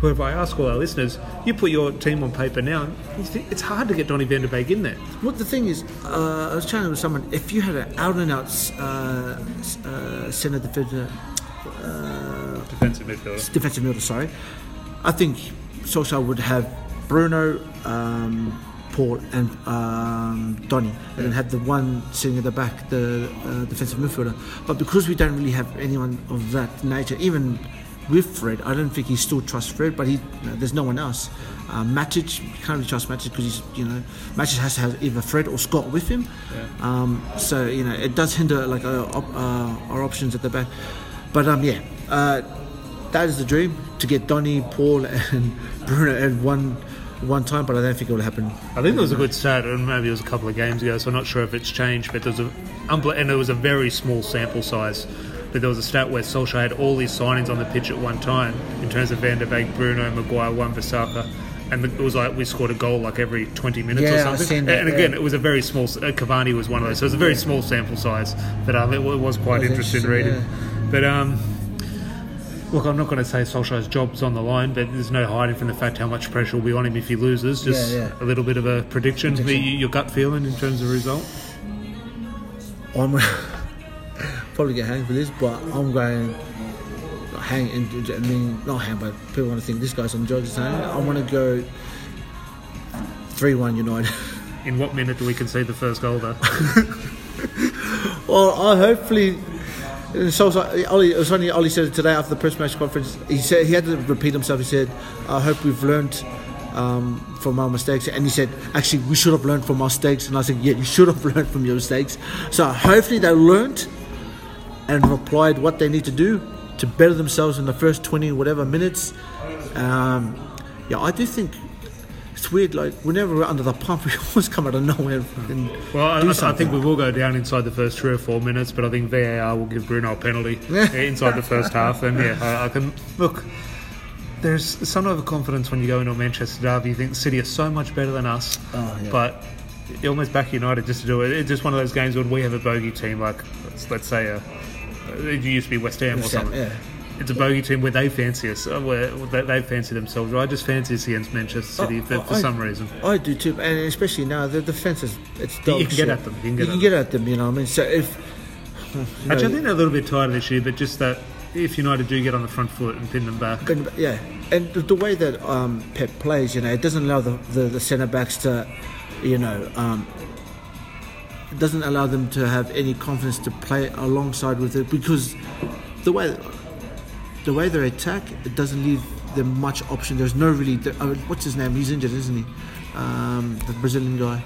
A: However, I ask all our listeners, you put your team on paper now, it's hard to get Donny Van der Beek in there.
B: What the thing is, uh, I was chatting with someone. If you had an out and out uh, s- uh, centre defender, uh,
A: Defensive midfielder.
B: defensive midfielder, sorry, I think Solskjaer would have Bruno, um, Paul, and um, Donny, and then have the one sitting at the back, the uh, defensive midfielder. But because we don't really have anyone of that nature, even with Fred. I don't think he still trusts Fred, but he you know, there's no one else. Uh, Matic, can't really trust Matic because he's you know Matic has to have either Fred or Scott with him.
A: Yeah.
B: Um, so you know it does hinder like our, op- uh, our options at the back. But um, yeah, uh, that is the dream to get Donny, Paul, (laughs) and Bruno at one one time. But I don't think it will happen.
A: I think there was a good stat, and maybe it was a couple of games ago, so I'm not sure if it's changed, but there was a, and it was a very small sample size. But there was a stat where Solskjaer had all these signings on the pitch at one time in terms of Van der Beek, Bruno, Maguire, Wan Bissaka. And it was like we scored a goal like every 20 minutes or
B: Yeah, I've
A: something.
B: that,
A: and again,
B: yeah.
A: it was a very small. Uh, Cavani was one of those, so it was a very small sample size. But um, it, wa- was quite
B: Was
A: interesting reading. But um, look, I'm not going to say Solskjaer's job's on the line, but there's no hiding from the fact how much pressure will be on him if he loses. Just
B: Yeah, yeah.
A: a little bit of a prediction,
B: Prediction.
A: Your gut feeling in terms of result.
B: I'm probably get hang for this, but I'm going hang. And, I mean, not hang, but people want to think this guy's on drugs. So I want to go three-one United. (laughs)
A: In what minute do we concede the first goal, though? (laughs)
B: well, I hopefully. So, so Ollie, it was funny. Ollie said it today after the press match conference. He said he had to repeat himself. He said, "I hope we've learned um, from our mistakes." And he said, "Actually, we should have learned from our mistakes." And I said, "Yeah, you should have (laughs) learned from your mistakes." So hopefully they learned and applied what they need to do to better themselves in the first twenty whatever minutes. Um, yeah, I do think it's weird. Like whenever we're under the pump, (laughs) we always come out of nowhere and
A: Well, I, I, think we will go down inside the first three or four minutes, but I think VAR will give Bruno a penalty (laughs)
B: Yeah.
A: inside the first half. And yeah, I, I can look. There's some overconfidence when you go into a Manchester derby. You think City are so much better than us,
B: Oh, yeah.
A: but you almost back United just to do it. It's just one of those games when we have a bogey team, like let's, let's say a, it used to be West Ham
B: West
A: or
B: Ham,
A: something.
B: yeah.
A: It's a bogey team where they fancy us, uh, where they, fancy themselves. I just fancy us against Manchester City
B: Oh,
A: for, for
B: I-
A: some reason.
B: I do too, and especially now the defense is it's dog
A: You can get at them, you can get at
B: get at them. You know, what I mean, so if you know,
A: Actually, I think they're a little bit tired this year, but just that if United do get on the front foot and pin them back,
B: yeah, and the, the way that um, Pep plays, you know, it doesn't allow the the, the centre backs to, you know. Um, it doesn't allow them to have any confidence to play alongside with it because the way the way they attack it doesn't leave them much option. There's no really uh, what's his name? He's injured, isn't he? Um, the Brazilian guy,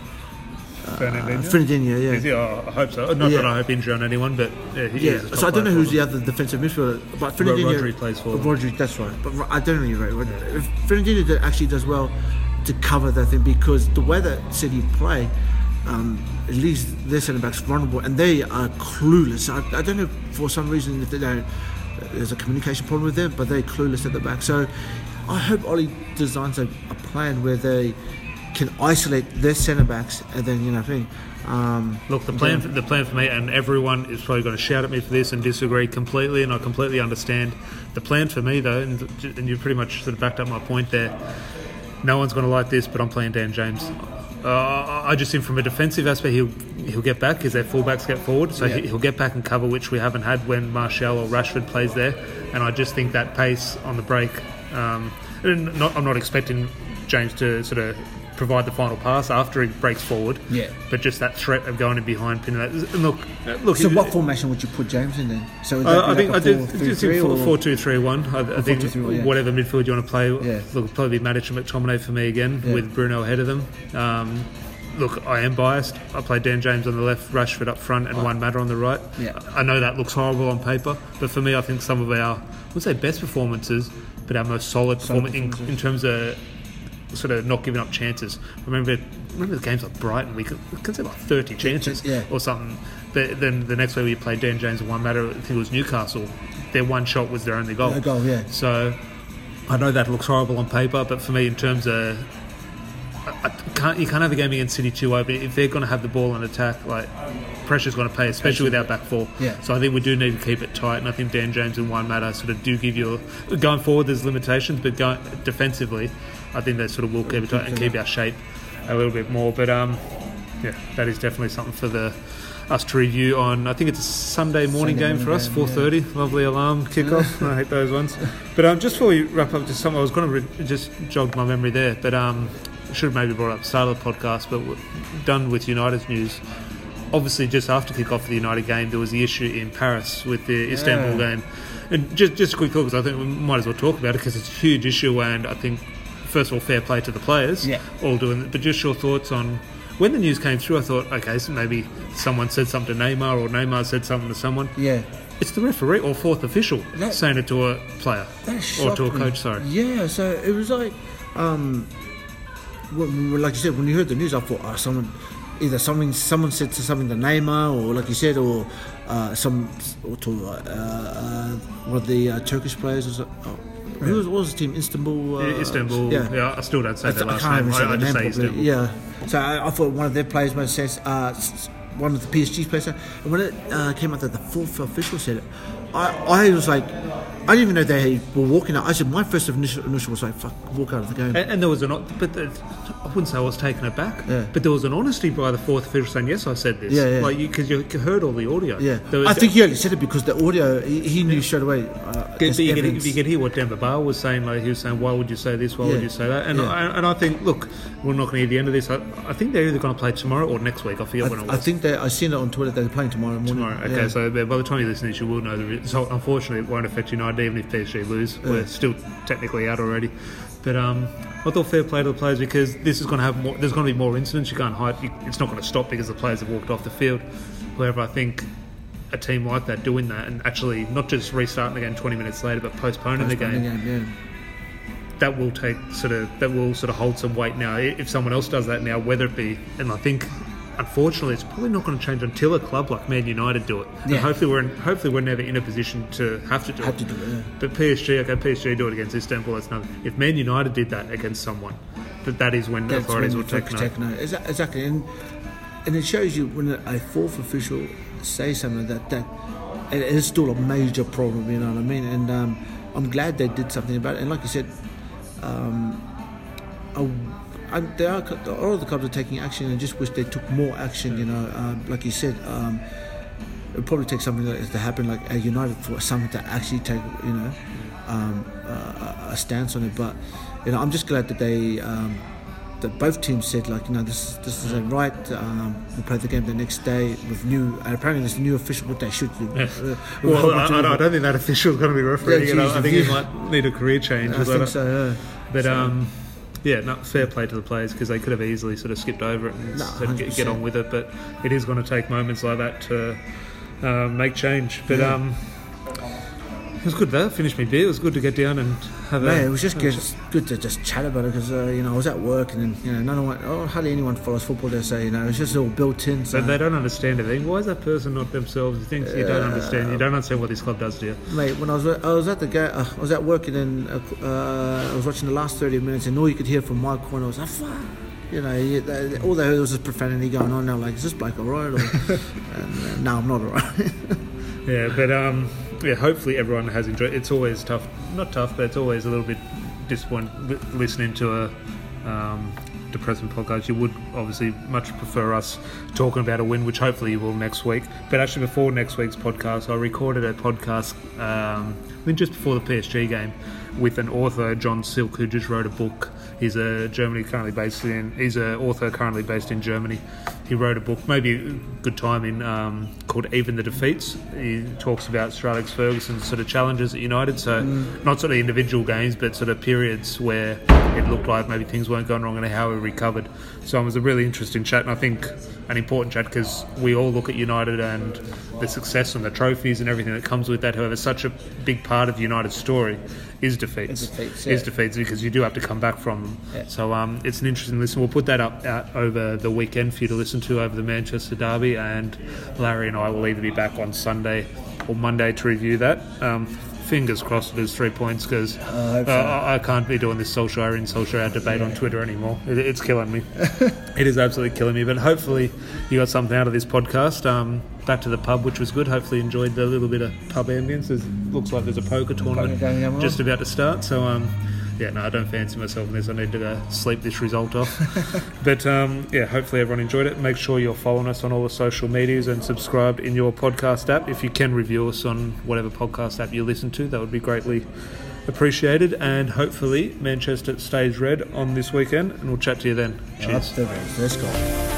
A: Fernandinho?
B: uh, Fernandinho, yeah.
A: Is he? Oh, I hope so. Not
B: Yeah.
A: that I hope injury on anyone, but yeah, he
B: Yeah, so I don't know who's the other defensive midfielder, but Fernandinho.
A: Rodri plays for them.
B: Rodri, that's right. But I don't really. If Fernandinho actually does well to cover that thing because the way that City play, um, it leaves their centre backs vulnerable and they are clueless. I, I don't know for some reason if they don't. There's a communication problem with them, but they're clueless at the back. So I hope Ollie designs a, a plan where they can isolate their centre backs and then you know thing. Um,
A: Look, the plan, for, the plan for me, and everyone is probably going to shout at me for this and disagree completely, and I completely understand. The plan for me, though, and, and you pretty much sort of backed up my point there. No one's going to like this, but I'm playing Dan James. Uh, I just think from a defensive aspect, he'll he'll get back because their fullbacks get forward, so
B: Yeah.
A: he- he'll get back and cover, which we haven't had when Martial or Rashford plays there. And I just think that pace on the break. Um, and not, I'm not expecting James to sort of provide the final pass after he breaks forward.
B: Yeah.
A: But just that threat of going in behind, pinning that. And look, look.
B: so
A: it-
B: what formation would you put James in then? So
A: uh, I think I
B: like a
A: did
B: four, three,
A: just
B: three,
A: think four, four two three one. I, I think
B: 4-2-3-1, yeah.
A: whatever midfield you want to play,
B: Yeah.
A: look probably Matic and McTominay for me again
B: Yeah.
A: with Bruno ahead of them. Um, look, I am biased. I play Dan James on the left, Rashford up front, and Juan Mata on the right.
B: Yeah.
A: I know that looks horrible on paper, but for me, I think some of our I would say best performances, but our most solid, performance in, in terms of sort of not giving up chances. Remember, remember the games like Brighton, we could, we could like thirty chances
B: Yeah.
A: or something. But then the next way we played Dan James and Juan Mata, I think it was Newcastle. Their one shot was their only goal.
B: A goal, yeah.
A: So I know that looks horrible on paper, but for me, in terms of I, I can't you can't have a game against City 2 but if they're going to have the ball and attack, like pressure's going to pay, especially with our back four.
B: Yeah.
A: So I think we do need to keep it tight, and I think Dan James and Juan Mata sort of do give you a, going forward. There's limitations, but going defensively, I think they sort of will keep it tight and keep our shape a little bit more. But um, yeah, that is definitely something for the us to review on. I think it's a Sunday morning
B: Sunday
A: game for us, four thirty. Lovely alarm kickoff. I hate those ones. But um, just before we wrap up, just something I was going to re- just jogged my memory there, but um, should have maybe brought up start of the podcast. But done with United's news. obviously just after kick off the United game, there was the issue in Paris with the Istanbul game. And just just a quick thought, because I think we might as well talk about it because it's a huge issue, and I think first of all, fair play to the players,
B: Yeah.
A: all doing it. But just your thoughts on when the news came through. I thought, okay, so maybe someone said something to Neymar, or Neymar said something to someone.
B: Yeah.
A: It's the referee or fourth official
B: That-
A: saying it to a player or to a
B: me.
A: coach. Sorry.
B: Yeah, so it was like, um, like you said, when you heard the news, I thought, oh, someone, either something, someone said to something to Neymar, or like you said, or uh, some, or to uh, uh, one of the uh, Turkish players. Was, oh, who was, what was the team? Istanbul. Uh,
A: Istanbul. Yeah. I still don't say
B: I,
A: their
B: th- I
A: last
B: can't
A: name. I, I just
B: name
A: say. Istanbul.
B: Yeah. So I, I thought one of their players made sense. Uh, one of the PSG players. And when it uh, came out that the fourth official said it, I, I was like, I didn't even know they were walking out. I said my first initial, initial was like, "Fuck, walk out of the game."
A: And, and there was an, but the, I wouldn't say I was taken aback,
B: Yeah.
A: but there was an honesty by the fourth official saying, "Yes, I said this."
B: Yeah, yeah.
A: Like because you, heard all the audio.
B: yeah,
A: was-
B: I think he only said it because the audio. He, he knew straight away. Uh,
A: But you, could, you could hear what Demba Ba was saying. Like he was saying, "Why would you say this? Why would you say that?" And
B: Yeah.
A: I, and I think, look, we're not going to hear the end of this. I, I think they're either going to play tomorrow or next week. I forget when it
B: I,
A: was.
B: I think they. I seen it on Twitter. They're playing tomorrow morning.
A: Tomorrow. Okay,
B: Yeah.
A: so by the time you listen to this, you will know the result. Unfortunately, it won't affect United even if PSG lose. We're still technically out already. But um, I thought fair play to the players because this is going to have more. There's going to be more incidents. You can't hide. It's not going to stop because the players have walked off the field. However, I think a team like that doing that and actually not just restarting the game 20 minutes later, but postponing the game,
B: the game, yeah.
A: that will take sort of that will sort of hold some weight now. If someone else does that now, whether it be, and I think. Unfortunately, it's probably not going to change until a club like Man United do it. And hopefully, we're in, hopefully we're never in a position to have to do
B: Have
A: it.
B: to do it. Yeah.
A: But PSG, okay, PSG do it against Istanbul. That's another. If Man United did that against someone, that that is when
B: That's
A: authorities
B: when
A: will
B: you
A: take
B: take,
A: note.
B: take note. Exactly, and and it shows you when a fourth official says something that that it is still a major problem. You know what I mean? And um, I'm glad they did something about it. And like you said, um, I, I, there are all of the clubs are taking action, and just wish they took more action. You know, um, like you said. Um, it would probably take something like this to happen, like a United, for something to actually take, you know, um, a, a stance on it. But you know, I'm just glad that they, um, that both teams said, like, you know, this this is a right. Um, we'll play the game the next day with new. And apparently, there's a new official. What they should do. Uh,
A: Well, I, I, I don't think that official is going to be refereeing.
B: Yeah,
A: it. I, I think he might need a career change.
B: I think so. Yeah.
A: But
B: So-
A: um, yeah, no, fair play to the players because they could have easily sort of skipped over it and
B: No,
A: get, get on with it. But it is going to take moments like that to uh, make change. But
B: Yeah.
A: um, it was good though. Finished my beer. It was good to get down and have a.
B: Man, it was just good, good to just chat about it because uh, you know I was at work and then, you know none of oh, hardly anyone follows football. They say you know it's just all built in. So
A: But they don't understand it. They- Why is that person not themselves? You think you don't understand? You don't understand what this club does to you.
B: Mate, when I was I was at the ga- uh, I was at work and then uh, uh, I was watching the last thirty minutes and all you could hear from my corner was ah, fuck. You know, all they heard was just profanity going on. They're like, "Is this bloke alright?" Or, (laughs) and, uh, no, I'm not alright. (laughs)
A: Yeah, but um, yeah. Hopefully, everyone has enjoyed. It's always tough, not tough, but it's always a little bit disappointing listening to a um, depressing podcast. You would obviously much prefer us talking about a win, which hopefully you will next week. But actually, before next week's podcast, I recorded a podcast. Um, I think just before the PSG game, with an author, John Silk, who just wrote a book. He's a Germany currently based in. He's an author currently based in Germany. He wrote a book, maybe a good timing, um, called "Even the Defeats." He talks about Sir Alex Ferguson's sort of challenges at United. So not sort of individual games, but sort of periods where it looked like maybe things weren't going wrong and how he recovered. So it was a really interesting chat, and I think an important chat because we all look at United and the success and the trophies and everything that comes with that. However, such a big part of United's story is defeats.
B: Is defeats,
A: Is defeats because you do have to come back from them.
B: Yeah.
A: So um, it's an interesting listen. We'll put that up out over the weekend for you to listen to over the Manchester Derby, and Larry and I will either be back on Sunday or Monday to review that. Um, fingers crossed it is three points because
B: hope so.
A: I, I can't be doing this social in social out debate on Twitter anymore. It, it's killing me. (laughs) it is absolutely killing me. But hopefully you got something out of this podcast. Um, back to the pub, which was good. Hopefully you enjoyed the little bit of pub ambience. It looks like there's a poker tournament just about to start. So um, yeah, no, I don't fancy myself in this. I need to go sleep this result off. (laughs) but um, yeah, hopefully everyone enjoyed it. Make sure you're following us on all the social medias and subscribed in your podcast app. If you can review us on whatever podcast app you listen to, that would be greatly appreciated. And hopefully Manchester stays red on this weekend. And we'll chat to you then. Cheers.
B: Let's go.